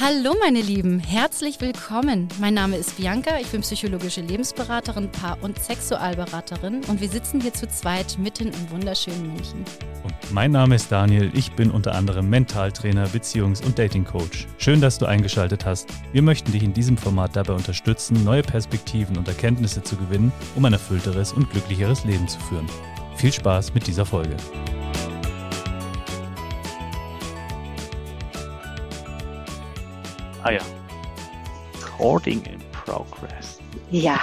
Hallo meine Lieben, herzlich willkommen. Mein Name ist Bianca, ich bin psychologische Lebensberaterin, Paar- und Sexualberaterin und wir sitzen hier zu zweit mitten im wunderschönen München. Und mein Name ist Daniel, ich bin unter anderem Mentaltrainer, Beziehungs- und Datingcoach. Schön, dass du eingeschaltet hast. Wir möchten dich in diesem Format dabei unterstützen, neue Perspektiven und Erkenntnisse zu gewinnen, um ein erfüllteres und glücklicheres Leben zu führen. Viel Spaß mit dieser Folge. Ah ja. Recording in progress. Ja,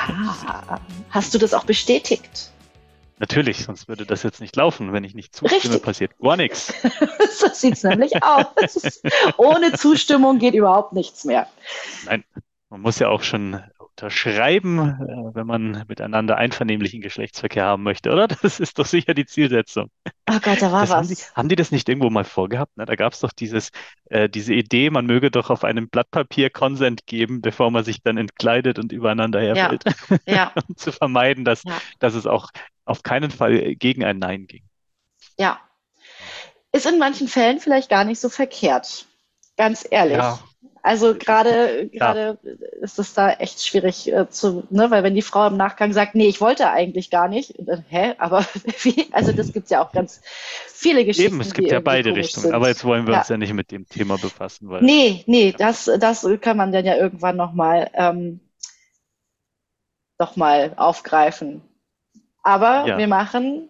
hast du das auch bestätigt? Natürlich, sonst würde das jetzt nicht laufen. Wenn ich nicht zustimme, Richtig. passiert gar nichts. so sieht's nämlich aus. Ohne Zustimmung geht überhaupt nichts mehr. Nein, man muss ja auch schon unterschreiben, äh, wenn man miteinander einvernehmlichen Geschlechtsverkehr haben möchte, oder? Das ist doch sicher die Zielsetzung. Oh Gott, da war Das haben die, was. haben die das nicht irgendwo mal vorgehabt? Ne? Da gab es doch dieses, äh, diese Idee, man möge doch auf einem Blatt Papier Consent geben, bevor man sich dann entkleidet und übereinander Ja, herfällt, ja, um zu vermeiden, dass, ja, dass es auch auf keinen Fall gegen ein Nein ging. ja. Ist in manchen Fällen vielleicht gar nicht so verkehrt. Ganz ehrlich. Ja, Also gerade, gerade ist es da echt schwierig äh, zu, ne, weil wenn die Frau im Nachgang sagt, nee, ich wollte eigentlich gar nicht, dann, hä, aber wie? Also das gibt's ja auch ganz viele Eben, Geschichten, es die gibt ja beide Richtungen, aber sind. jetzt wollen wir Ja. uns ja nicht mit dem Thema befassen, weil Nee, nee, ja, das, das kann man dann ja irgendwann nochmal ähm, noch mal aufgreifen. Aber ja, wir machen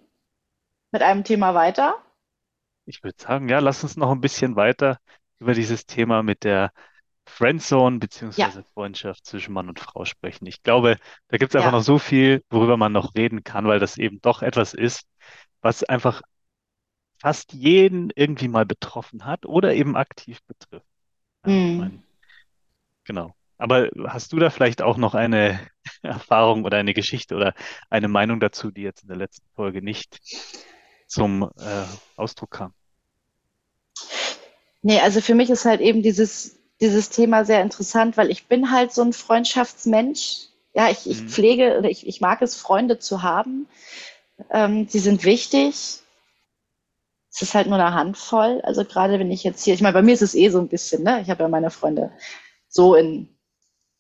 mit einem Thema weiter. ich würde sagen, ja, lass uns noch ein bisschen weiter über dieses Thema mit der Friendzone Ja, beziehungsweise Freundschaft zwischen Mann und Frau sprechen. Ich glaube, da gibt es einfach ja, noch so viel, worüber man noch reden kann, weil das eben doch etwas ist, was einfach fast jeden irgendwie mal betroffen hat oder eben aktiv betrifft. Ja, ich hm. meine, genau. Aber hast du da vielleicht auch noch eine Erfahrung oder eine Geschichte oder eine Meinung dazu, die jetzt in der letzten Folge nicht zum äh, Ausdruck kam? Nee, also für mich ist halt eben dieses, dieses Thema sehr interessant, weil ich bin halt so ein Freundschaftsmensch. Ja, ich, ich Mhm. pflege oder ich, ich mag es, Freunde zu haben. Ähm, die sind wichtig. Es ist halt nur eine Handvoll. Also gerade wenn ich jetzt hier, ich meine, bei mir ist es eh so ein bisschen, ne? Ich habe ja meine Freunde so in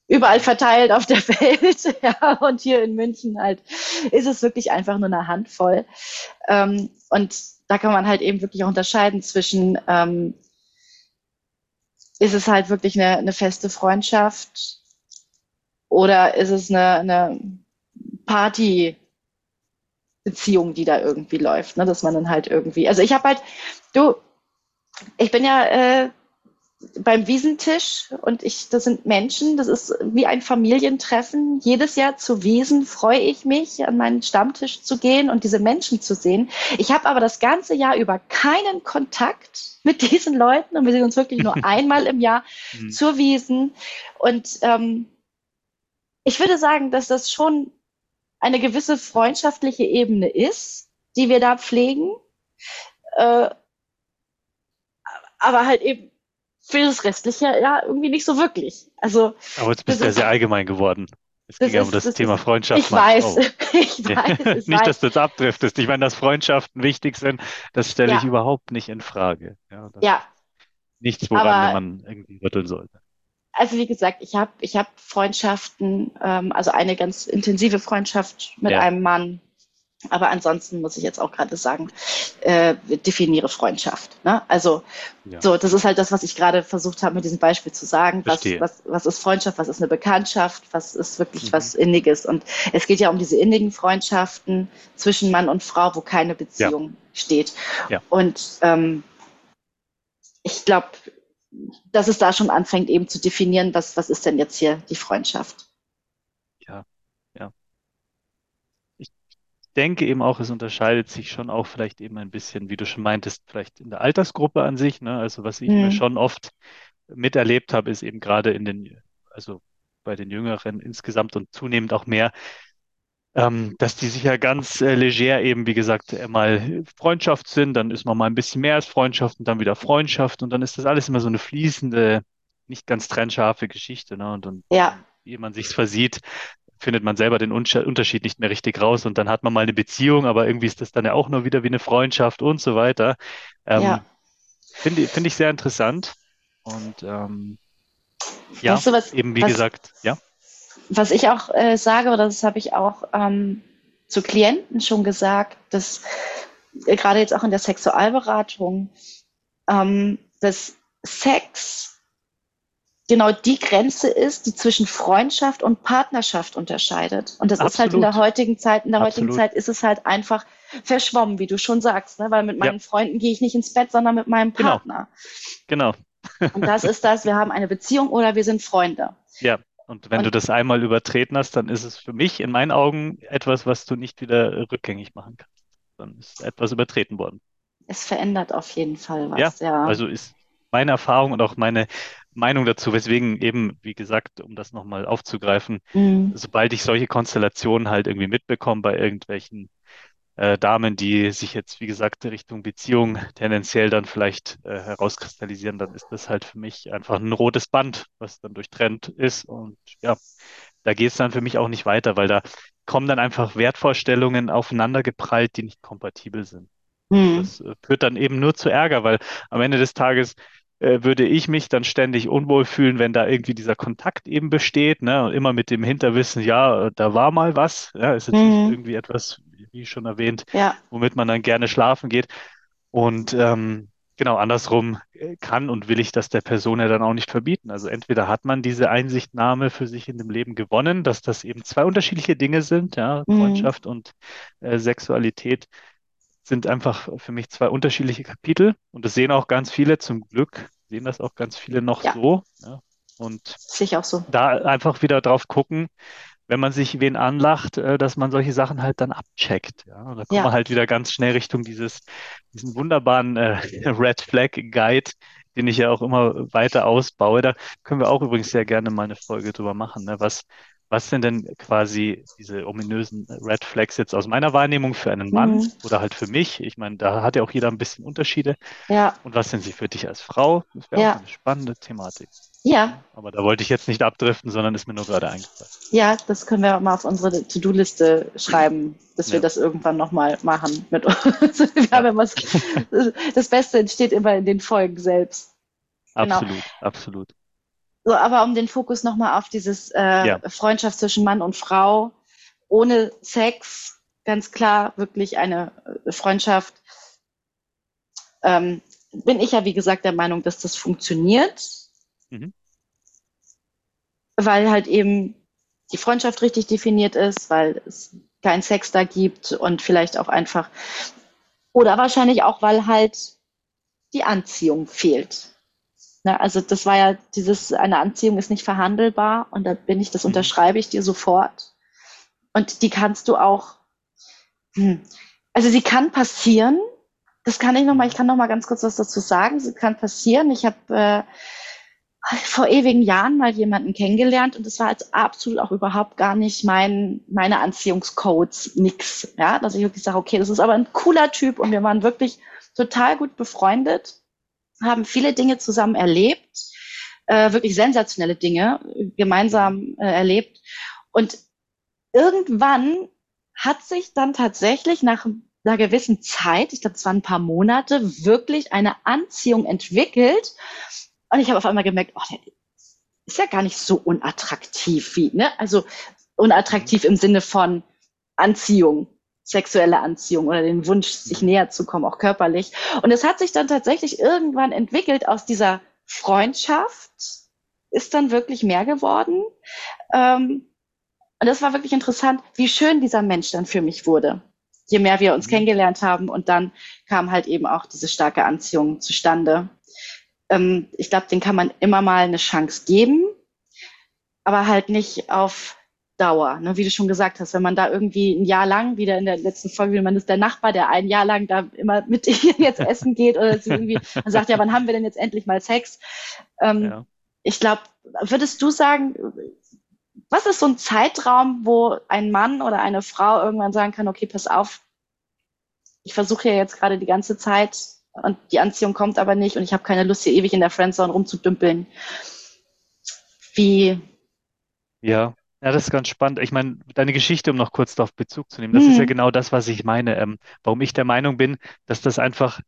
überall verteilt auf der Welt, ja, und hier in München halt ist es wirklich einfach nur eine Handvoll. Ähm, und da kann man halt eben wirklich auch unterscheiden zwischen, ähm, ist es halt wirklich eine, eine feste Freundschaft oder ist es eine, eine Partybeziehung, die da irgendwie läuft, ne? Dass man dann halt irgendwie, also ich habe halt, du, ich bin ja äh, beim Wiesentisch und ich, das sind Menschen, das ist wie ein Familientreffen. Jedes Jahr zu Wiesen freue ich mich, an meinen Stammtisch zu gehen und diese Menschen zu sehen. Ich habe aber das ganze Jahr über keinen Kontakt mit diesen Leuten und wir sehen uns wirklich nur einmal im Jahr Mhm. zur Wiesen. Und ähm, ich würde sagen, dass das schon eine gewisse freundschaftliche Ebene ist, die wir da pflegen, äh, aber halt eben für das Restliche ja irgendwie nicht so wirklich. Also Aber jetzt bist du ja sehr allgemein geworden. Es das ging ja um das das Thema ist, Freundschaft ich weiß, Frau. ich weiß, ich Nicht, dass weiß. du jetzt abdriftest. Ich meine, dass Freundschaften wichtig sind, das stelle ich Ja, überhaupt nicht in Frage. Ja, ja, nichts, woran aber man irgendwie rütteln sollte. also wie gesagt, ich habe ich hab Freundschaften, ähm, also eine ganz intensive Freundschaft mit Ja, einem Mann, aber ansonsten muss ich jetzt auch gerade sagen, äh, definiere Freundschaft. Ne? Also ja, so, das ist halt das, was ich gerade versucht habe, mit diesem Beispiel zu sagen. Was, was, was ist Freundschaft, was ist eine Bekanntschaft, was ist wirklich Mhm. was Inniges. Und es geht ja um diese innigen Freundschaften zwischen Mann und Frau, wo keine Ja, Beziehung steht. ja, Und ähm, ich glaube, dass es da schon anfängt, eben zu definieren, was, was ist denn jetzt hier die Freundschaft. ja, ja. Ich denke eben auch, es unterscheidet sich schon auch vielleicht eben ein bisschen, wie du schon meintest, vielleicht in der Altersgruppe an sich, ne? Also was ich mir Hm. schon oft miterlebt habe, ist eben gerade in den, also bei den Jüngeren insgesamt und zunehmend auch mehr, ähm, dass die sich ja ganz äh, leger eben, wie gesagt, äh, mal Freundschaft sind, dann ist man mal ein bisschen mehr als Freundschaft und dann wieder Freundschaft und dann ist das alles immer so eine fließende, nicht ganz trennscharfe Geschichte, ne? Und, und Ja, wie man sich's versieht, findet man selber den Unterschied nicht mehr richtig raus und dann hat man mal eine Beziehung, aber irgendwie ist das dann ja auch nur wieder wie eine Freundschaft und so weiter. Ähm, ja, finde, finde ich sehr interessant und ähm, ja, weißt du, was, eben wie was, gesagt, ja. Was ich auch äh, sage, oder das habe ich auch ähm, zu Klienten schon gesagt, dass äh, gerade jetzt auch in der Sexualberatung, ähm, dass Sex genau die Grenze ist, die zwischen Freundschaft und Partnerschaft unterscheidet. Und das Absolut. ist halt in der heutigen Zeit, in der Absolut. heutigen Zeit ist es halt einfach verschwommen, wie du schon sagst, ne? weil mit meinen ja. Freunden gehe ich nicht ins Bett, sondern mit meinem genau. Partner. Genau. genau. und das ist das, wir haben eine Beziehung oder wir sind Freunde. Ja. Und wenn und, du das einmal übertreten hast, dann ist es für mich in meinen Augen etwas, was du nicht wieder rückgängig machen kannst. Dann ist etwas übertreten worden. Es verändert auf jeden Fall was, ja. ja. Also ist meine Erfahrung und auch meine Meinung dazu, weswegen eben, wie gesagt, um das nochmal aufzugreifen, mhm. sobald ich solche Konstellationen halt irgendwie mitbekomme bei irgendwelchen äh, Damen, die sich jetzt, wie gesagt, Richtung Beziehung tendenziell dann vielleicht äh, herauskristallisieren, dann ist das halt für mich einfach ein rotes Band, was dann durchtrennt ist. Und ja, da geht es dann für mich auch nicht weiter, weil da kommen dann einfach Wertvorstellungen aufeinandergeprallt, die nicht kompatibel sind. Mhm. Das äh, führt dann eben nur zu Ärger, weil am Ende des Tages würde ich mich dann ständig unwohl fühlen, wenn da irgendwie dieser Kontakt eben besteht, ne? Und immer mit dem Hinterwissen, ja, da war mal was, ja, ist jetzt mhm. irgendwie etwas, wie schon erwähnt, ja. womit man dann gerne schlafen geht. Und ähm, genau andersrum äh, kann und will ich das der Person ja dann auch nicht verbieten. Also entweder hat man diese Einsichtnahme für sich in dem Leben gewonnen, dass das eben zwei unterschiedliche Dinge sind, ja, mhm. Freundschaft und äh, Sexualität sind einfach für mich zwei unterschiedliche Kapitel und das sehen auch ganz viele zum Glück, sehen das auch ganz viele noch ja. so. Ja. Und Sich auch so. da einfach wieder drauf gucken, wenn man sich wen anlacht, äh, dass man solche Sachen halt dann abcheckt. Ja. Und da kommen ja. wir halt wieder ganz schnell Richtung dieses, diesen wunderbaren äh, Red Flag Guide, den ich ja auch immer weiter ausbaue. Da können wir auch übrigens sehr gerne mal eine Folge drüber machen. Ne? Was, was sind denn quasi diese ominösen Red Flags jetzt aus meiner Wahrnehmung für einen Mann mhm. oder halt für mich? Ich meine, da hat ja auch jeder ein bisschen Unterschiede. Ja. Und was sind sie für dich als Frau? Das wäre ja. auch eine spannende Thematik. Ja. Aber da wollte ich jetzt nicht abdriften, sondern ist mir nur gerade eingefallen. Ja, das können wir mal auf unsere To-Do-Liste schreiben, dass ja. wir das irgendwann nochmal machen mit uns. wir haben was, das Beste entsteht immer in den Folgen selbst. Genau. Absolut, absolut. So, aber um den Fokus nochmal auf dieses äh, ja. Freundschaft zwischen Mann und Frau ohne Sex, ganz klar wirklich eine äh, Freundschaft, ähm, bin ich ja wie gesagt der Meinung, dass das funktioniert, mhm. weil halt eben die Freundschaft richtig definiert ist, weil es keinen Sex da gibt und vielleicht auch einfach oder wahrscheinlich auch, weil halt die Anziehung fehlt. Ne, also das war ja dieses, eine Anziehung ist nicht verhandelbar und da bin ich, das mhm. unterschreibe ich dir sofort. Und die kannst du auch, hm, also sie kann passieren, das kann ich nochmal, ich kann nochmal ganz kurz was dazu sagen, sie kann passieren. Ich habe äh, vor ewigen Jahren mal jemanden kennengelernt und das war als absolut auch überhaupt gar nicht mein, meine Anziehungscodes, nix. Ja, dass ich wirklich sage, okay, das ist aber ein cooler Typ und wir waren wirklich total gut befreundet haben viele Dinge zusammen erlebt, äh, wirklich sensationelle Dinge gemeinsam äh, erlebt. Und irgendwann hat sich dann tatsächlich nach einer gewissen Zeit, ich glaube, es waren ein paar Monate, wirklich eine Anziehung entwickelt. Und ich habe auf einmal gemerkt, oh, der ist ja gar nicht so unattraktiv wie, ne? Also unattraktiv im Sinne von Anziehung sexuelle Anziehung oder den Wunsch, sich näher zu kommen, auch körperlich. Und es hat sich dann tatsächlich irgendwann entwickelt aus dieser Freundschaft, ist dann wirklich mehr geworden. Ähm, und das war wirklich interessant, wie schön dieser Mensch dann für mich wurde. Je mehr wir uns mhm. kennengelernt haben und dann kam halt eben auch diese starke Anziehung zustande. Ähm, ich glaube, den kann man immer mal eine Chance geben, aber halt nicht auf Dauer. Ne? Wie du schon gesagt hast, wenn man da irgendwie ein Jahr lang, wieder in der letzten Folge, wie man ist der Nachbar, der ein Jahr lang da immer mit dir jetzt essen geht oder irgendwie, man sagt, ja, wann haben wir denn jetzt endlich mal Sex? Ähm, ja. Ich glaube, würdest du sagen, was ist so ein Zeitraum, wo ein Mann oder eine Frau irgendwann sagen kann, okay, pass auf, ich versuche ja jetzt gerade die ganze Zeit und die Anziehung kommt aber nicht und ich habe keine Lust, hier ewig in der Friendzone rumzudümpeln. Wie, ja, ja, das ist ganz spannend. Ich meine, deine Geschichte, um noch kurz darauf Bezug zu nehmen, das ist ja mhm. genau das, was ich meine. Ähm, warum ich der Meinung bin, dass das einfach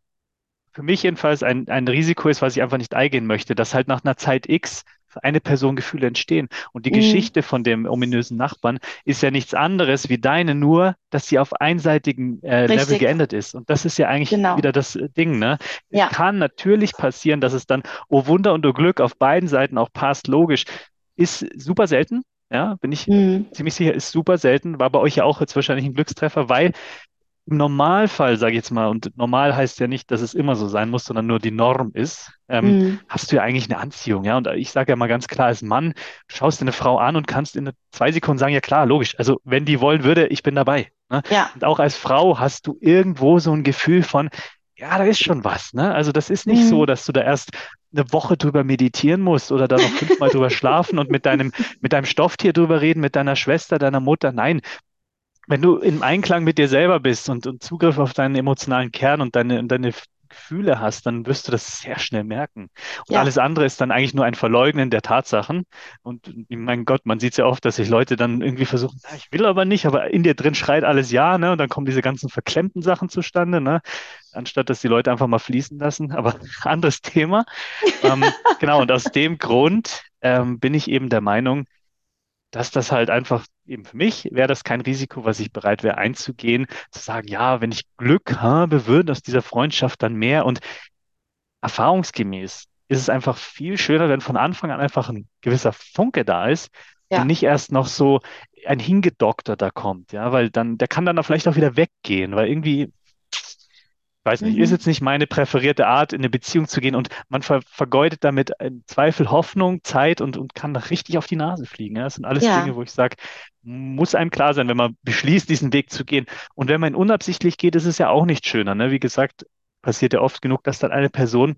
für mich jedenfalls ein, ein Risiko ist, was ich einfach nicht eingehen möchte, dass halt nach einer Zeit X für eine Person Gefühle entstehen. Und die Mhm. Geschichte von dem ominösen Nachbarn ist ja nichts anderes wie deine, nur dass sie auf einseitigen äh, Level geändert ist. Und das ist ja eigentlich Genau. wieder das äh, Ding, ne? Es Ja. kann natürlich passieren, dass es dann, oh Wunder und oh Glück, auf beiden Seiten auch passt, logisch. Ist super selten, ja, bin ich Mhm. ziemlich sicher, ist super selten, war bei euch ja auch jetzt wahrscheinlich ein Glückstreffer, weil im Normalfall, sage ich jetzt mal, und normal heißt ja nicht, dass es immer so sein muss, sondern nur die Norm ist, ähm, Mhm. hast du ja eigentlich eine Anziehung, ja. Und ich sage ja mal ganz klar als Mann, du schaust dir eine Frau an und kannst in zwei Sekunden sagen, ja klar, logisch. Also wenn die wollen würde, ich bin dabei. Ne? Ja. Und auch als Frau hast du irgendwo so ein Gefühl von, ja, da ist schon was, ne? Also das ist nicht Mhm. so, dass du da erst eine Woche drüber meditieren musst oder da noch fünfmal drüber schlafen und mit deinem, mit deinem Stofftier drüber reden, mit deiner Schwester, deiner Mutter. Nein, wenn du im Einklang mit dir selber bist und, und Zugriff auf deinen emotionalen Kern und deine, und deine Gefühle hast, dann wirst du das sehr schnell merken. Und Ja. alles andere ist dann eigentlich nur ein Verleugnen der Tatsachen. Und mein Gott, man sieht es ja oft, dass sich Leute dann irgendwie versuchen, "Na, ich will aber nicht, aber in dir drin schreit alles ja, ne? Und dann kommen diese ganzen verklemmten Sachen zustande, ne? Anstatt dass die Leute einfach mal fließen lassen. Aber anderes Thema. Ähm, genau, und aus dem Grund ähm, bin ich eben der Meinung, dass das halt einfach eben für mich wäre das kein Risiko, was ich bereit wäre einzugehen, zu sagen, ja, wenn ich Glück habe, würden aus dieser Freundschaft dann mehr und erfahrungsgemäß ist es einfach viel schöner, wenn von Anfang an einfach ein gewisser Funke da ist Ja. und nicht erst noch so ein Hingedokter da kommt, ja, weil dann, der kann dann auch vielleicht auch wieder weggehen, weil irgendwie, weiß nicht, Mhm. ist jetzt nicht meine präferierte Art, in eine Beziehung zu gehen und man ver vergeudet damit im Zweifel Hoffnung, Zeit und, und kann da richtig auf die Nase fliegen. Ja? Das sind alles Ja. Dinge, wo ich sage, muss einem klar sein, wenn man beschließt, diesen Weg zu gehen. Und wenn man unabsichtlich geht, ist es ja auch nicht schöner. Ne? Wie gesagt, passiert ja oft genug, dass dann eine Person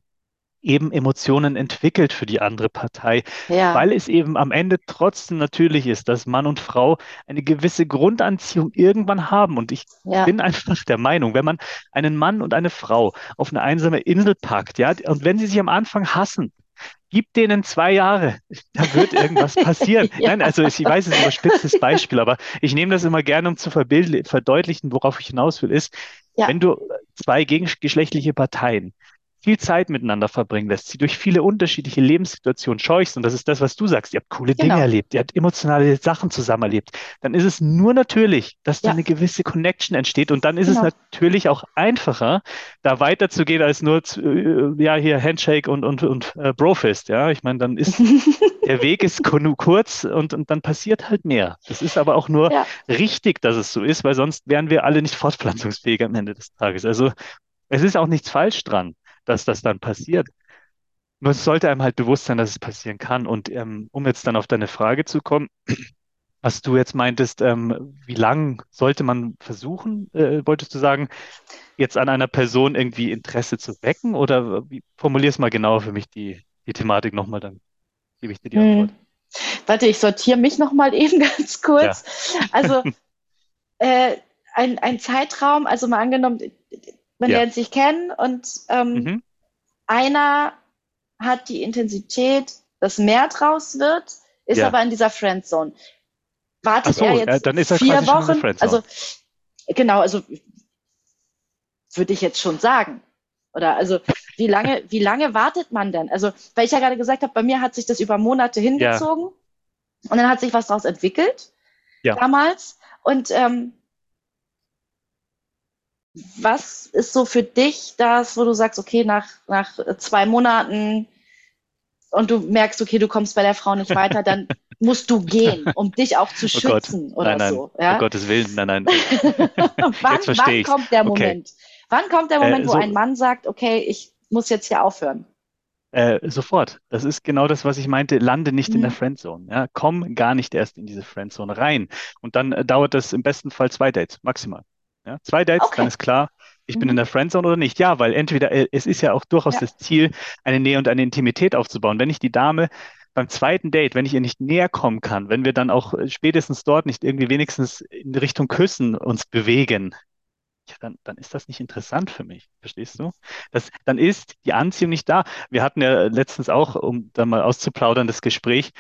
eben Emotionen entwickelt für die andere Partei, Ja. weil es eben am Ende trotzdem natürlich ist, dass Mann und Frau eine gewisse Grundanziehung irgendwann haben. Und ich Ja. bin einfach der Meinung, wenn man einen Mann und eine Frau auf eine einsame Insel packt, ja, und wenn sie sich am Anfang hassen, gib denen zwei Jahre, da wird irgendwas passieren. Ja. Nein, also ich weiß, es ist ein überspitztes Beispiel, aber ich nehme das immer gerne, um zu verdeutlichen, worauf ich hinaus will, ist, Ja. wenn du zwei gegengeschlechtliche Parteien viel Zeit miteinander verbringen lässt, sie durch viele unterschiedliche Lebenssituationen scheuchst, und das ist das, was du sagst, ihr habt coole Dinge Genau. erlebt, ihr habt emotionale Sachen zusammen erlebt, dann ist es nur natürlich, dass da Ja. eine gewisse Connection entsteht und dann ist es Genau. natürlich auch einfacher, da weiterzugehen als nur zu, äh, ja hier Handshake und und und äh, Brofist, ja, ich meine, dann ist der Weg ist kur- kurz und und dann passiert halt mehr. Das ist aber auch nur Ja. richtig, dass es so ist, weil sonst wären wir alle nicht fortpflanzungsfähig am Ende des Tages. Also es ist auch nichts falsch dran, dass das dann passiert. Nur es sollte einem halt bewusst sein, dass es passieren kann. Und ähm, um jetzt dann auf deine Frage zu kommen, was du jetzt meintest, ähm, wie lang sollte man versuchen, äh, wolltest du sagen, jetzt an einer Person irgendwie Interesse zu wecken? Oder wie, formulier es mal genauer für mich, die, die Thematik nochmal, dann gebe ich dir die Antwort. Hm. Warte, ich sortiere mich noch mal eben ganz kurz. Also äh, ein, ein Zeitraum, also mal angenommen, man Ja. lernt sich kennen und ähm, Mhm. einer hat die Intensität, dass mehr draus wird, ist Ja. aber in dieser Friendzone. Wartet so, er ja, jetzt dann ist er vier Wochen? Also genau, also würde ich jetzt schon sagen. Oder also wie lange, wie lange wartet man denn? Also, weil ich ja gerade gesagt habe, bei mir hat sich das über Monate hingezogen und dann hat sich was daraus entwickelt Ja. damals. Und ähm, was ist so für dich das, wo du sagst, okay, nach, nach zwei Monaten und du merkst, okay, du kommst bei der Frau nicht weiter, dann musst du gehen, um dich auch zu Oh Gott. schützen oder Nein, nein, so. um Ja? Gottes Willen, nein, nein. wann, wann kommt der Okay. Moment? Wann kommt der Äh, Moment, wo so- ein Mann sagt, okay, ich muss jetzt hier aufhören? Äh, sofort. Das ist genau das, was ich meinte. Lande nicht in der Mhm. Friendzone. Ja, komm gar nicht erst in diese Friendzone rein. Und dann äh, dauert das im besten Fall zwei Dates, maximal. Ja, zwei Dates, Okay. dann ist klar, ich bin Mhm. in der Friendzone oder nicht. Ja, weil entweder, äh, es ist ja auch durchaus Ja. das Ziel, eine Nähe und eine Intimität aufzubauen. Wenn ich die Dame beim zweiten Date, wenn ich ihr nicht näher kommen kann, wenn wir dann auch äh, spätestens dort nicht irgendwie wenigstens in Richtung Küssen uns bewegen, ja, dann, dann ist das nicht interessant für mich. Verstehst du? Das, dann ist die Anziehung nicht da. Wir hatten ja letztens auch, um da mal auszuplaudern, das Gespräch,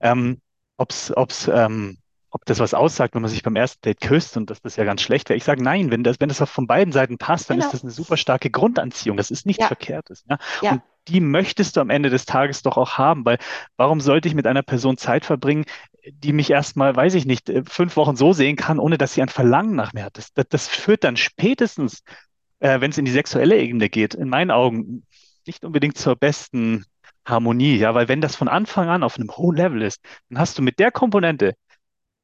ähm, ob's, ob's, ähm, ob das was aussagt, wenn man sich beim ersten Date küsst und dass das ja ganz schlecht wäre. Ich sage nein, wenn das, wenn das auch von beiden Seiten passt, dann Genau. ist das eine super starke Grundanziehung. Das ist nichts Ja. Verkehrtes. Ja? Ja. Und die möchtest du am Ende des Tages doch auch haben, weil warum sollte ich mit einer Person Zeit verbringen, die mich erstmal, weiß ich nicht, äh, fünf Wochen so sehen kann, ohne dass sie ein Verlangen nach mir hat? Das, das, das führt dann spätestens, äh, wenn es in die sexuelle Ebene geht, in meinen Augen nicht unbedingt zur besten Harmonie, ja, weil wenn das von Anfang an auf einem hohen Level ist, dann hast du mit der Komponente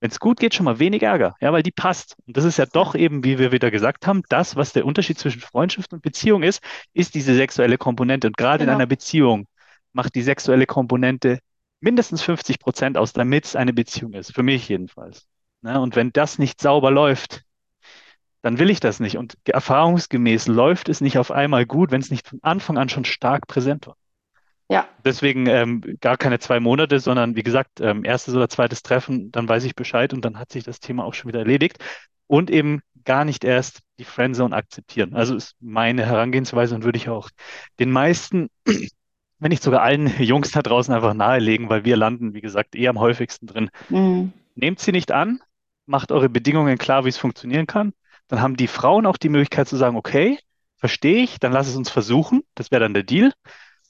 wenn es gut geht, schon mal wenig Ärger, ja, weil die passt. Und das ist ja doch eben, wie wir wieder gesagt haben, das, was der Unterschied zwischen Freundschaft und Beziehung ist, ist diese sexuelle Komponente. Und gerade genau. in einer Beziehung macht die sexuelle Komponente mindestens 50 Prozent aus, damit es eine Beziehung ist. Für mich jedenfalls. Ja, und wenn das nicht sauber läuft, dann will ich das nicht. Und erfahrungsgemäß läuft es nicht auf einmal gut, wenn es nicht von Anfang an schon stark präsent war. Ja. Deswegen ähm, gar keine zwei Monate, sondern wie gesagt, ähm, erstes oder zweites Treffen, dann weiß ich Bescheid und dann hat sich das Thema auch schon wieder erledigt. Und eben gar nicht erst die Friendzone akzeptieren. Also ist meine Herangehensweise und würde ich auch den meisten, wenn nicht sogar allen Jungs da draußen einfach nahelegen, weil wir landen, wie gesagt, eher am häufigsten drin. Mhm. Nehmt sie nicht an, macht eure Bedingungen klar, wie es funktionieren kann. Dann haben die Frauen auch die Möglichkeit zu sagen, okay, verstehe ich, dann lass es uns versuchen. Das wäre dann der Deal.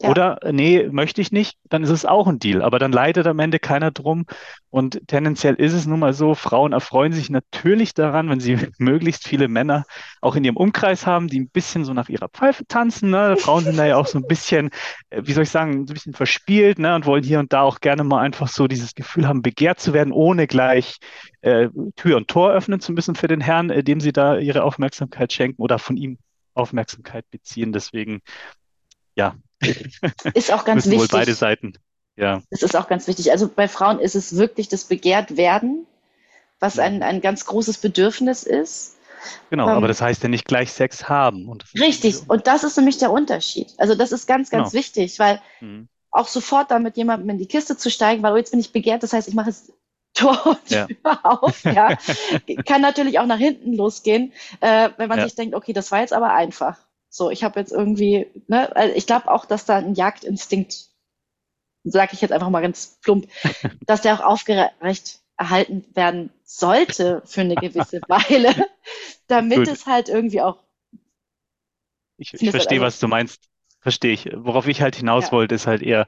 Ja. Oder nee, möchte ich nicht, dann ist es auch ein Deal. Aber dann leidet am Ende keiner drum. Und tendenziell ist es nun mal so, Frauen erfreuen sich natürlich daran, wenn sie möglichst viele Männer auch in ihrem Umkreis haben, die ein bisschen so nach ihrer Pfeife tanzen. Ne? Frauen sind da ja auch so ein bisschen, äh, wie soll ich sagen, so ein bisschen verspielt ne? und wollen hier und da auch gerne mal einfach so dieses Gefühl haben, begehrt zu werden, ohne gleich äh, Tür und Tor öffnen zu müssen für den Herrn, äh, dem sie da ihre Aufmerksamkeit schenken oder von ihm Aufmerksamkeit beziehen. Deswegen, ja, ist auch ganz wichtig. Wohl beide Seiten. Ja. Es ist auch ganz wichtig. Also bei Frauen ist es wirklich das Begehrtwerden, was ein, ein ganz großes Bedürfnis ist. Genau, ähm, aber das heißt ja nicht gleich Sex haben. Und richtig, und das ist nämlich der Unterschied. Also das ist ganz, ganz genau. wichtig, weil mhm. auch sofort da mit jemandem in die Kiste zu steigen, weil oh, jetzt bin ich begehrt, das heißt, ich mache es Tor ja. auf, ja. kann natürlich auch nach hinten losgehen, äh, wenn man ja. sich denkt, okay, das war jetzt aber einfach. So, ich habe jetzt irgendwie, ne, also ich glaube auch, dass da ein Jagdinstinkt, sage ich jetzt einfach mal ganz plump, dass der auch aufgerecht erhalten werden sollte für eine gewisse Weile, damit Gut. es halt irgendwie auch. Ich, ich verstehe, also, was du meinst. Verstehe ich. Worauf ich halt hinaus ja. wollte, ist halt eher,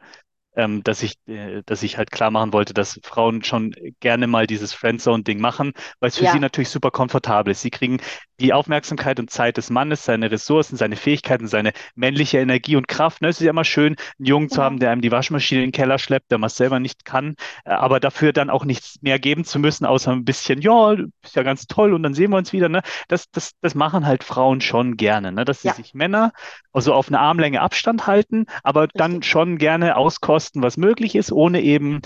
ähm, dass ich, äh, dass ich halt klar machen wollte, dass Frauen schon gerne mal dieses Friendzone-Ding machen, weil es für ja. sie natürlich super komfortabel ist. Sie kriegen die Aufmerksamkeit und Zeit des Mannes, seine Ressourcen, seine Fähigkeiten, seine männliche Energie und Kraft. Ne? Es ist ja immer schön, einen Jungen zu haben, der einem die Waschmaschine in den Keller schleppt, der man selber nicht kann, äh, aber dafür dann auch nichts mehr geben zu müssen, außer ein bisschen, ja, ist ja ganz toll und dann sehen wir uns wieder. Ne? Das, das, das machen halt Frauen schon gerne, ne? dass sie ja. sich Männer also auf eine Armlänge Abstand halten, aber Richtig. dann schon gerne auskosten, was möglich ist, ohne eben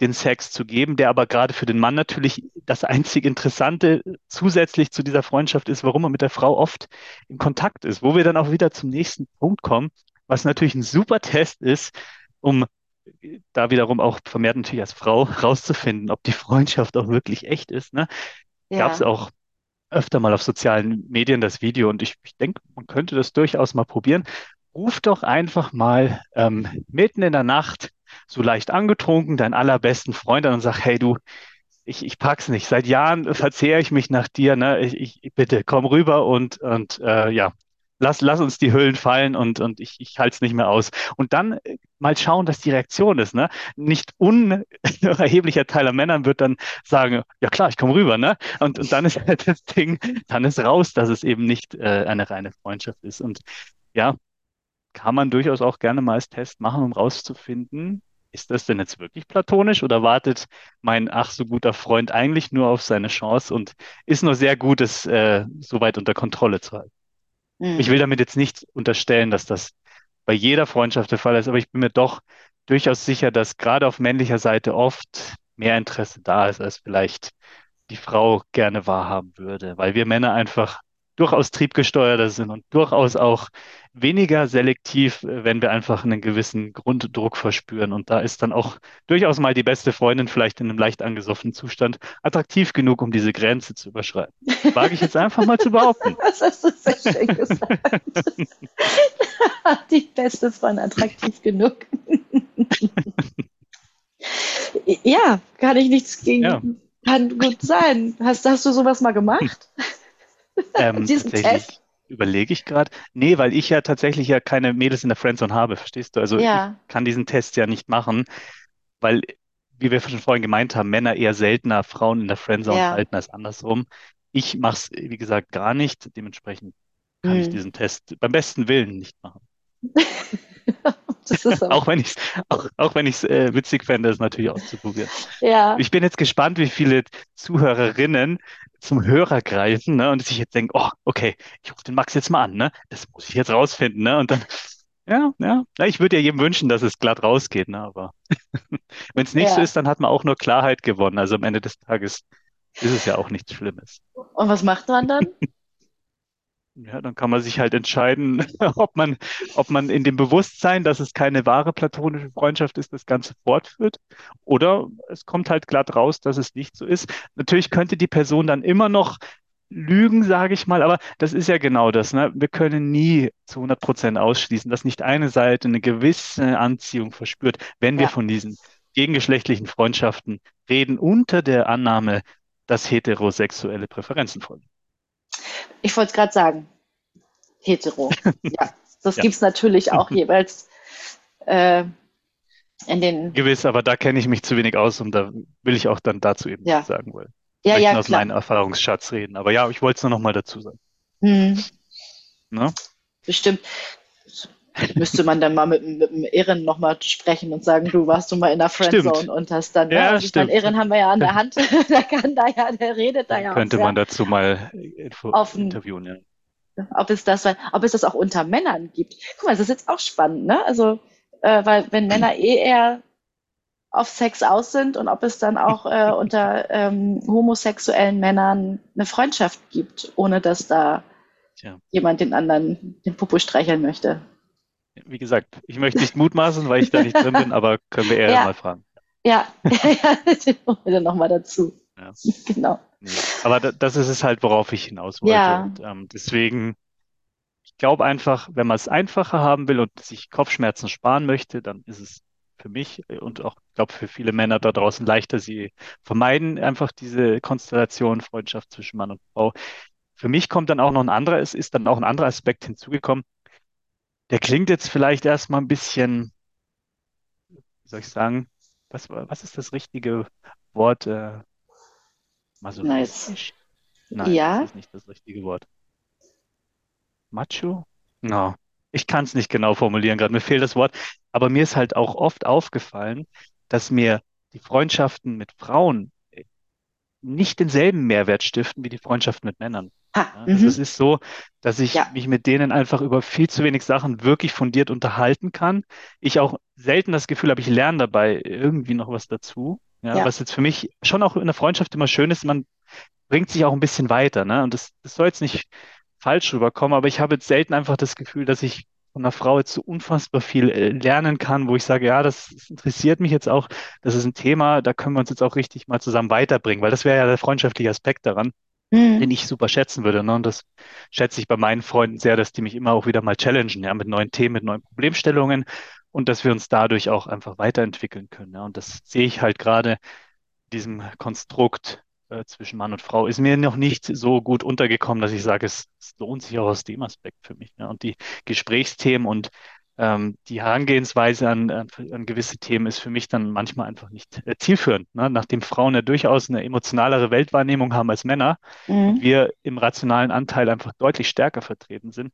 den Sex zu geben, der aber gerade für den Mann natürlich das einzig Interessante zusätzlich zu dieser Freundschaft ist, warum er mit der Frau oft in Kontakt ist, wo wir dann auch wieder zum nächsten Punkt kommen, was natürlich ein super Test ist, um da wiederum auch vermehrt natürlich als Frau rauszufinden, ob die Freundschaft auch wirklich echt ist. Ne? Ja. Gab es auch öfter mal auf sozialen Medien das Video und ich, ich denke, man könnte das durchaus mal probieren. Ruf doch einfach mal ähm, mitten in der Nacht so leicht angetrunken deinen allerbesten Freund an und sag, hey du, ich, ich pack's nicht. Seit Jahren verzehre ich mich nach dir. Ne? Ich, ich bitte komm rüber und und äh, ja, lass lass uns die Hüllen fallen und und ich ich halte es nicht mehr aus. Und dann äh, mal schauen, dass die Reaktion ist. Ne? Nicht unerheblicher Teil der Männern wird dann sagen, ja klar, ich komme rüber. Ne? Und und dann ist halt das Ding, dann ist raus, dass es eben nicht äh, eine reine Freundschaft ist. Und ja, kann man durchaus auch gerne mal als Test machen, um rauszufinden, ist das denn jetzt wirklich platonisch oder wartet mein ach so guter Freund eigentlich nur auf seine Chance und ist nur sehr gut, es äh, so weit unter Kontrolle zu halten? Mhm. Ich will damit jetzt nicht unterstellen, dass das bei jeder Freundschaft der Fall ist, aber ich bin mir doch durchaus sicher, dass gerade auf männlicher Seite oft mehr Interesse da ist, als vielleicht die Frau gerne wahrhaben würde, weil wir Männer einfach durchaus triebgesteuerter sind und durchaus auch weniger selektiv, wenn wir einfach einen gewissen Grunddruck verspüren. Und da ist dann auch durchaus mal die beste Freundin vielleicht in einem leicht angesoffenen Zustand attraktiv genug, um diese Grenze zu überschreiten. Wage ich jetzt einfach mal zu behaupten. Das hast du sehr schön gesagt. die beste Freundin attraktiv genug. ja, kann ich nichts gegen. Ja. Kann gut sein. Hast, hast du sowas mal gemacht? Ähm, Diesen Test? überlege ich gerade. Nee, weil ich ja tatsächlich ja keine Mädels in der Friendzone habe, verstehst du? Also Ja, ich kann diesen Test ja nicht machen, weil, wie wir schon vorhin gemeint haben, Männer eher seltener Frauen in der Friendzone ja. halten als andersrum. Ich mache es, wie gesagt, gar nicht. Dementsprechend kann ich Hm. diesen Test beim besten Willen nicht machen. Das ist aber, Auch wenn ich es auch, auch wenn ich es äh, witzig fände, es natürlich auszuprobieren. ja, Ich bin jetzt gespannt, wie viele Zuhörerinnen zum Hörer greifen, ne, und sich jetzt denken, oh, okay, ich rufe den Max jetzt mal an, ne? Das muss ich jetzt rausfinden, ne? Und dann, ja, ja, ja, ich würde ja jedem wünschen, dass es glatt rausgeht, ne? Aber wenn es nicht so ja. ist, dann hat man auch nur Klarheit gewonnen. Also am Ende des Tages ist es ja auch nichts Schlimmes. Und was macht man dann? Ja, dann kann man sich halt entscheiden, ob man, ob man in dem Bewusstsein, dass es keine wahre platonische Freundschaft ist, das Ganze fortführt. Oder es kommt halt glatt raus, dass es nicht so ist. Natürlich könnte die Person dann immer noch lügen, sage ich mal, aber das ist ja genau das, ne? Wir können nie zu 100 Prozent ausschließen, dass nicht eine Seite eine gewisse Anziehung verspürt, wenn wir Ja, von diesen gegengeschlechtlichen Freundschaften reden, unter der Annahme, dass heterosexuelle Präferenzen folgen. Ich wollte es gerade sagen. Hetero. Ja, das Ja. gibt's natürlich auch jeweils äh, in den, Gewiss, aber da kenne ich mich zu wenig aus und da will ich auch dann dazu eben ja, sagen, ich ja, ja, aus klar. meinem Erfahrungsschatz reden. Aber ja, ich wollte es nur noch mal dazu sagen. Hm, Ne? bestimmt müsste man dann mal mit, mit dem Ehren nochmal sprechen und sagen, du warst du mal in der Stimmt. Friendzone und hast dann, ne? Ja, meine, stimmt. Ehren haben wir ja an der Hand, der kann da ja, der redet da ja auch könnte sehr man dazu mal Info offen, interviewen, ja. ob es das, ob es das auch unter Männern gibt. Guck mal, das ist jetzt auch spannend, ne? Also, äh, weil wenn Männer eh eher auf Sex aus sind und ob es dann auch äh, unter ähm, homosexuellen Männern eine Freundschaft gibt, ohne dass da Tja, jemand den anderen den Popo streicheln möchte. Wie gesagt, ich möchte nicht mutmaßen, weil ich da nicht drin bin, aber können wir eher Ja, mal fragen. ja, ja, holen wir dann nochmal dazu. Ja. Genau. Nee. Aber da, das ist es halt, worauf ich hinaus wollte. Ja, Und ähm, deswegen, ich glaube einfach, wenn man es einfacher haben will und sich Kopfschmerzen sparen möchte, dann ist es für mich und auch, ich glaube, für viele Männer da draußen leichter. Sie vermeiden einfach diese Konstellation, Freundschaft zwischen Mann und Frau. Für mich kommt dann auch noch ein anderer, es ist dann auch ein anderer Aspekt hinzugekommen. Der klingt jetzt vielleicht erstmal ein bisschen, wie soll ich sagen, was, was ist das richtige Wort? Äh, nice. masochistisch? Nein, das Ja, ist nicht das richtige Wort. Macho? No. Ich kann es nicht genau formulieren gerade, mir fehlt das Wort. Aber mir ist halt auch oft aufgefallen, dass mir die Freundschaften mit Frauen äh, nicht denselben Mehrwert stiften wie die Freundschaften mit Männern. Ha, Ja, also es mhm. ist so, dass ich Ja, mich mit denen einfach über viel zu wenig Sachen wirklich fundiert unterhalten kann. Ich auch selten das Gefühl habe, ich lerne dabei irgendwie noch was dazu. Ja, ja, was jetzt für mich schon auch in der Freundschaft immer schön ist, man bringt sich auch ein bisschen weiter, ne? Und das, das soll jetzt nicht falsch rüberkommen, aber ich habe jetzt selten einfach das Gefühl, dass ich von einer Frau jetzt so unfassbar viel äh, lernen kann, wo ich sage, ja, das, das interessiert mich jetzt auch, das ist ein Thema, da können wir uns jetzt auch richtig mal zusammen weiterbringen, weil das wäre ja der freundschaftliche Aspekt daran, den mhm. ich super schätzen würde, ne? Und das schätze ich bei meinen Freunden sehr, dass die mich immer auch wieder mal challengen, ja, mit neuen Themen, mit neuen Problemstellungen und dass wir uns dadurch auch einfach weiterentwickeln können, ja. Und das sehe ich halt gerade diesem Konstrukt äh, zwischen Mann und Frau ist mir noch nicht so gut untergekommen, dass ich sage, es, es lohnt sich auch aus dem Aspekt für mich. Ne? Und die Gesprächsthemen und ähm, die Herangehensweise an, an, gewisse Themen ist für mich dann manchmal einfach nicht äh, zielführend. Ne? Nachdem Frauen ja durchaus eine emotionalere Weltwahrnehmung haben als Männer und Mhm. wir im rationalen Anteil einfach deutlich stärker vertreten sind,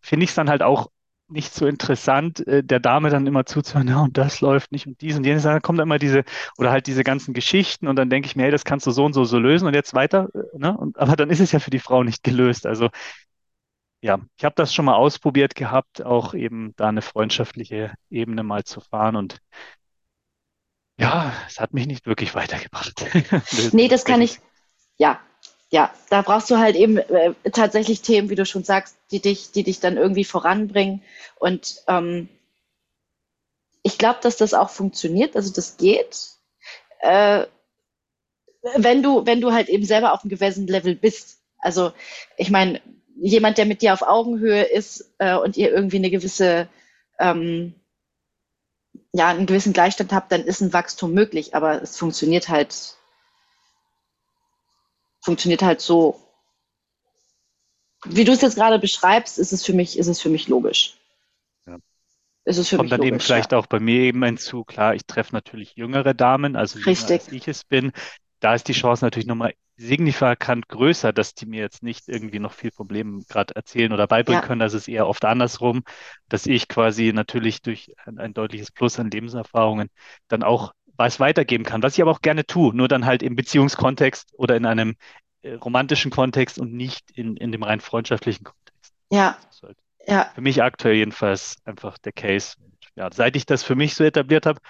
finde ich es dann halt auch nicht so interessant, äh, der Dame dann immer zuzuhören, ja, und das läuft nicht und dies und jenes. Dann kommt immer diese, oder halt diese ganzen Geschichten und dann denke ich mir, hey, das kannst du so und so so lösen und jetzt weiter, äh, ne? Und, aber dann ist es ja für die Frau nicht gelöst. Also ja, ich habe das schon mal ausprobiert gehabt, auch eben da eine freundschaftliche Ebene mal zu fahren und ja, es hat mich nicht wirklich weitergebracht. Nee, das kann ich, ja, ja, da brauchst du halt eben äh, tatsächlich Themen, wie du schon sagst, die dich, die dich dann irgendwie voranbringen. Und ähm, ich glaube, dass das auch funktioniert, also das geht, äh, wenn du, wenn du halt eben selber auf einem gewissen Level bist. Also ich meine, jemand, der mit dir auf Augenhöhe ist äh, und ihr irgendwie eine gewisse, ähm, ja, einen gewissen Gleichstand habt, dann ist ein Wachstum möglich, aber es funktioniert halt, funktioniert halt so wie du es jetzt gerade beschreibst, ist es für mich, ist es für mich logisch. Ja. Ist es für Kommt mich dann logisch, eben vielleicht ja. auch bei mir eben hinzu, klar, ich treffe natürlich jüngere Damen, also jünger Richtig. als ich es bin. Da ist die Chance natürlich nochmal signifikant größer, dass die mir jetzt nicht irgendwie noch viel Leben gerade erzählen oder beibringen Ja. können. Das ist eher oft andersrum, dass ich quasi natürlich durch ein, ein deutliches Plus an Lebenserfahrungen dann auch was weitergeben kann, was ich aber auch gerne tue, nur dann halt im Beziehungskontext oder in einem äh, romantischen Kontext und nicht in, in dem rein freundschaftlichen Kontext. Ja, halt ja, für mich aktuell jedenfalls einfach der Case. Und ja, seit ich das für mich so etabliert habe,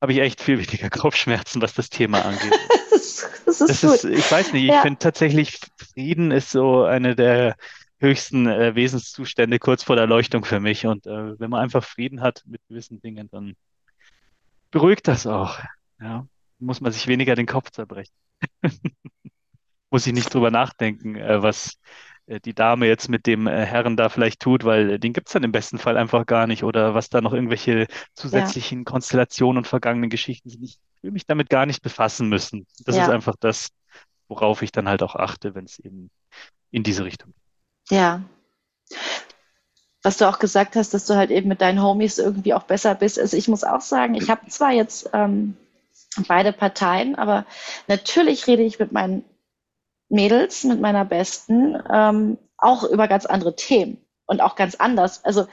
habe ich echt viel weniger Kopfschmerzen, was das Thema angeht. das ist, das ist Das gut. ist, ich weiß nicht, ich Ja. finde tatsächlich, Frieden ist so eine der höchsten äh, Wesenszustände kurz vor der Erleuchtung für mich. Und äh, wenn man einfach Frieden hat mit gewissen Dingen, dann beruhigt das auch. Ja, muss man sich weniger den Kopf zerbrechen. Muss ich nicht drüber nachdenken, äh, was die Dame jetzt mit dem äh, Herrn da vielleicht tut, weil äh, den gibt's dann im besten Fall einfach gar nicht oder was da noch irgendwelche zusätzlichen Konstellationen und vergangenen Geschichten sind. Ich will mich damit gar nicht befassen müssen. Das ist Ja. einfach das, worauf ich dann halt auch achte, wenn es eben in diese Richtung geht. Ja. Was du auch gesagt hast, dass du halt eben mit deinen Homies irgendwie auch besser bist. Also ich muss auch sagen, ich habe zwar jetzt ähm, beide Parteien, aber natürlich rede ich mit meinen Mädels, mit meiner Besten, ähm, auch über ganz andere Themen und auch ganz anders. Also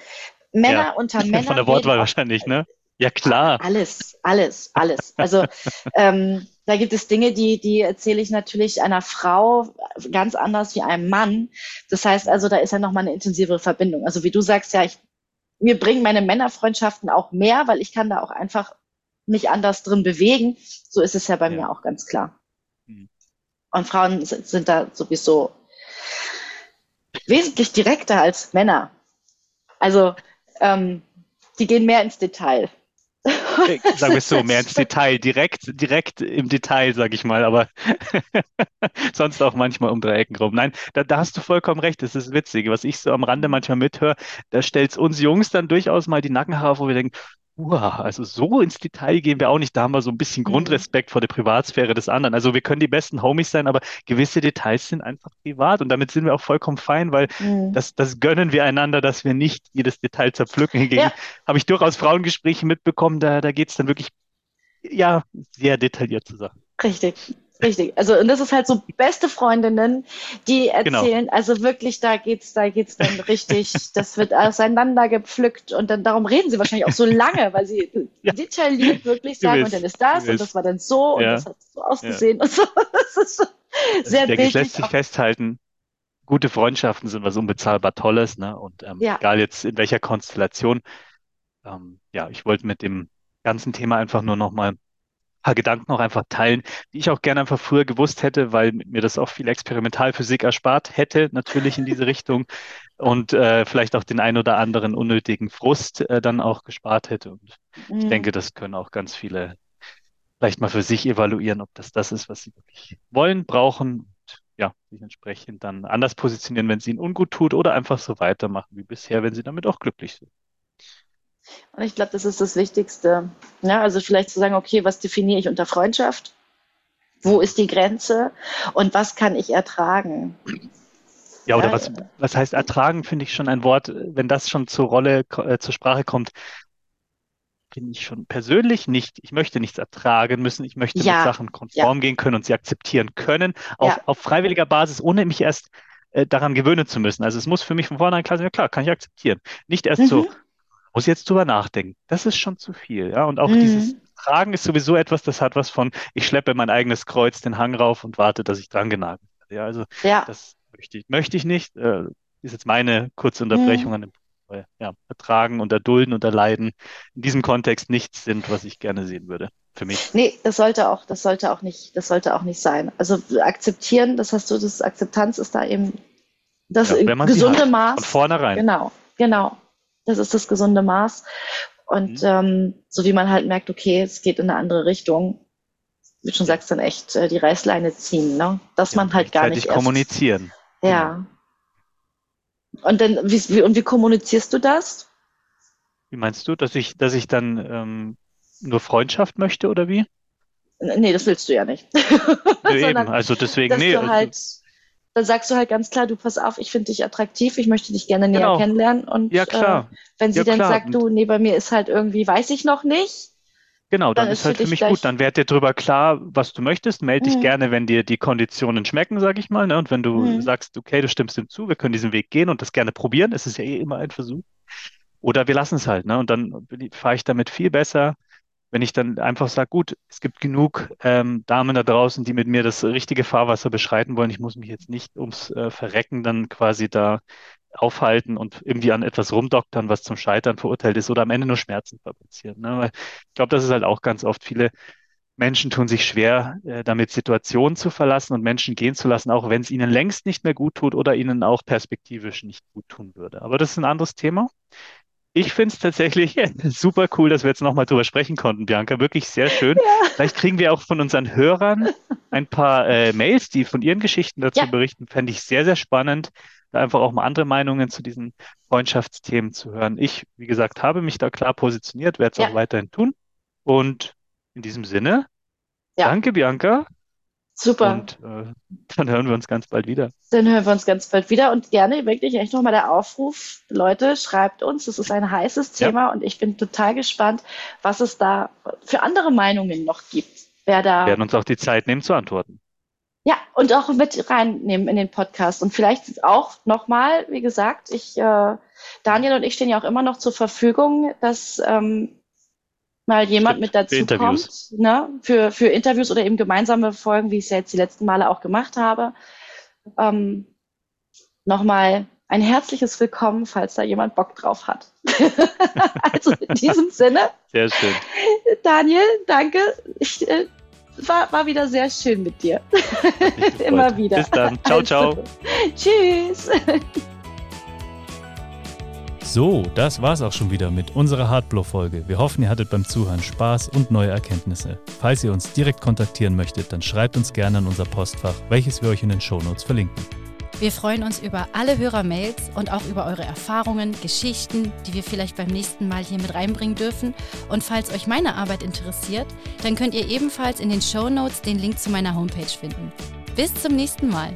Männer Ja. unter Männern Von der Wortwahl wahrscheinlich, ne? Ja, klar. alles, alles, alles. Also ähm, da gibt es Dinge, die, die erzähle ich natürlich einer Frau ganz anders wie einem Mann. Das heißt also, da ist ja nochmal eine intensivere Verbindung. Also wie du sagst, ja, ich, mir bringen meine Männerfreundschaften auch mehr, weil ich kann da auch einfach mich anders drin bewegen. So ist es ja bei Ja. mir auch ganz klar. Und Frauen sind, da sowieso wesentlich direkter als Männer. Also ähm, die gehen mehr ins Detail. Äh, Sagen wir es so, mehr ins Detail, direkt, direkt im Detail, sag ich mal, aber sonst auch manchmal um drei Ecken rum. Nein, da, da hast du vollkommen recht, das ist witzig. Was ich so am Rande manchmal mithöre, da stellt uns Jungs dann durchaus mal die Nackenhaare, auf, wo wir denken, Uah, also so ins Detail gehen wir auch nicht. Da haben wir so ein bisschen Mhm. Grundrespekt vor der Privatsphäre des anderen. Also wir können die besten Homies sein, aber gewisse Details sind einfach privat und damit sind wir auch vollkommen fein, weil Mhm. das, das gönnen wir einander, dass wir nicht jedes Detail zerpflücken. Hingegen Ja. habe ich durchaus Frauengespräche mitbekommen, da, da geht es dann wirklich ja sehr detailliert zur Sache. Richtig, richtig. Also, und das ist halt so beste Freundinnen, die Genau. erzählen, also wirklich, da geht's, da geht's dann richtig, das wird auseinander gepflückt und dann darum reden sie wahrscheinlich auch so lange, weil sie Ja. detailliert wirklich sagen, und dann ist das und das war dann so und Ja. das hat so ausgesehen und so. Das ist schon sehr Der bildlich. lässt sich festhalten, gute Freundschaften sind was unbezahlbar Tolles, ne? Und ähm, Ja. egal jetzt in welcher Konstellation. Ähm, ja, ich wollte mit dem ganzen Thema einfach nur noch mal ein paar Gedanken auch einfach teilen, die ich auch gerne einfach früher gewusst hätte, weil mir das auch viel Experimentalphysik erspart hätte, natürlich in diese Richtung und äh, vielleicht auch den ein oder anderen unnötigen Frust äh, dann auch gespart hätte. Und ich Mhm. denke, das können auch ganz viele vielleicht mal für sich evaluieren, ob das das ist, was sie wirklich wollen, brauchen und ja, sich entsprechend dann anders positionieren, wenn es ihnen ungut tut oder einfach so weitermachen wie bisher, wenn sie damit auch glücklich sind. Und ich glaube, das ist das Wichtigste. Ja, also vielleicht zu sagen, okay, was definiere ich unter Freundschaft? Wo ist die Grenze? Und was kann ich ertragen? Ja, oder Ja, was, was heißt ertragen, finde ich schon ein Wort, wenn das schon zur Rolle, äh, zur Sprache kommt, finde ich schon persönlich nicht. Ich möchte nichts ertragen müssen. Ich möchte Ja, mit Sachen konform gehen können und sie akzeptieren können, auf, Ja. auf freiwilliger Basis, ohne mich erst äh, daran gewöhnen zu müssen. Also es muss für mich von vornherein klar sein, ja klar, kann ich akzeptieren. Nicht erst so, Mhm. Muss jetzt drüber nachdenken. Das ist schon zu viel, ja. Und auch Mhm. dieses Tragen ist sowieso etwas, das hat was von, ich schleppe mein eigenes Kreuz den Hang rauf und warte, dass ich dran genagelt werde. Ja, also Ja, das möchte ich, möchte ich nicht. Äh, ist jetzt meine kurze Unterbrechung Mhm. an dem ja, ertragen und erdulden und erleiden in diesem Kontext nichts sind, was ich gerne sehen würde. Für mich. nee, das sollte auch, das sollte auch nicht, das sollte auch nicht sein. Also akzeptieren, das hast du, das Akzeptanz ist da eben das Ja, gesunde hat, Von Maß. vornherein. Genau, genau. Das ist das gesunde Maß. Und Mhm. ähm, so wie man halt merkt, okay, es geht in eine andere Richtung, wie du schon sagst, dann echt äh, die Reißleine ziehen, ne? Dass Ja, man halt gar nicht rechtzeitig erst, kommunizieren. ja. Und dann, wie, wie, und wie kommunizierst du das? Wie meinst du, dass ich, dass ich dann ähm, nur Freundschaft möchte oder wie? Nee, das willst du ja nicht. Nö, eben, also deswegen, dass nee, du also, halt, dann sagst du halt ganz klar, du pass auf, ich finde dich attraktiv, ich möchte dich gerne näher Genau. kennenlernen. Und Ja, klar. Äh, wenn sie Ja, dann klar. sagt, du, nee, bei mir ist halt irgendwie, weiß ich noch nicht. Genau, dann, Dann ist halt für mich gut. Dann werd dir drüber klar, was du möchtest. Melde dich Mhm. gerne, wenn dir die Konditionen schmecken, sag ich mal. Ne? Und wenn du Mhm. sagst, okay, du stimmst dem zu, wir können diesen Weg gehen und das gerne probieren. Es ist ja eh immer ein Versuch. Oder wir lassen es halt. Ne? Und dann fahre ich damit viel besser, wenn ich dann einfach sage, gut, es gibt genug ähm, Damen da draußen, die mit mir das richtige Fahrwasser beschreiten wollen. Ich muss mich jetzt nicht ums äh, Verrecken dann quasi da aufhalten und irgendwie an etwas rumdoktern, was zum Scheitern verurteilt ist oder am Ende nur Schmerzen fabrizieren. Ne? Ich glaube, das ist halt auch ganz oft viele Menschen tun sich schwer, äh, damit Situationen zu verlassen und Menschen gehen zu lassen, auch wenn es ihnen längst nicht mehr gut tut oder ihnen auch perspektivisch nicht gut tun würde. Aber das ist ein anderes Thema. Ich finde es tatsächlich super cool, dass wir jetzt nochmal drüber sprechen konnten, Bianca. Wirklich sehr schön. Vielleicht kriegen wir auch von unseren Hörern ein paar äh, Mails, die von ihren Geschichten dazu Ja. berichten. Fände ich sehr, sehr spannend, da einfach auch mal andere Meinungen zu diesen Freundschaftsthemen zu hören. Ich, wie gesagt, habe mich da klar positioniert, werde es Ja. auch weiterhin tun. Und in diesem Sinne, Ja. danke, Bianca. Super. Und äh, dann hören wir uns ganz bald wieder. Dann hören wir uns ganz bald wieder und gerne wirklich echt nochmal der Aufruf, Leute, schreibt uns, das ist ein heißes Ja. Thema und ich bin total gespannt, was es da für andere Meinungen noch gibt. Wer da, Wir werden uns auch die Zeit nehmen zu antworten. ja, und auch mit reinnehmen in den Podcast und vielleicht auch nochmal, wie gesagt, ich, äh, Daniel und ich stehen ja auch immer noch zur Verfügung, dass ähm, mal jemand Stimmt, mit dazu für kommt, ne, für, für Interviews oder eben gemeinsame Folgen, wie ich es ja jetzt die letzten Male auch gemacht habe. Ähm, Nochmal ein herzliches Willkommen, falls da jemand Bock drauf hat. also in diesem Sinne, Sehr schön. Daniel, danke. Ich, äh, war, war wieder sehr schön mit dir. Immer wieder. Bis dann. Ciao, ciao. Also, tschüss. So, das war's auch schon wieder mit unserer Hardblow-Folge. Wir hoffen, ihr hattet beim Zuhören Spaß und neue Erkenntnisse. Falls ihr uns direkt kontaktieren möchtet, dann schreibt uns gerne an unser Postfach, welches wir euch in den Shownotes verlinken. Wir freuen uns über alle Hörermails und auch über eure Erfahrungen, Geschichten, die wir vielleicht beim nächsten Mal hier mit reinbringen dürfen. Und falls euch meine Arbeit interessiert, dann könnt ihr ebenfalls in den Show Notes den Link zu meiner Homepage finden. Bis zum nächsten Mal.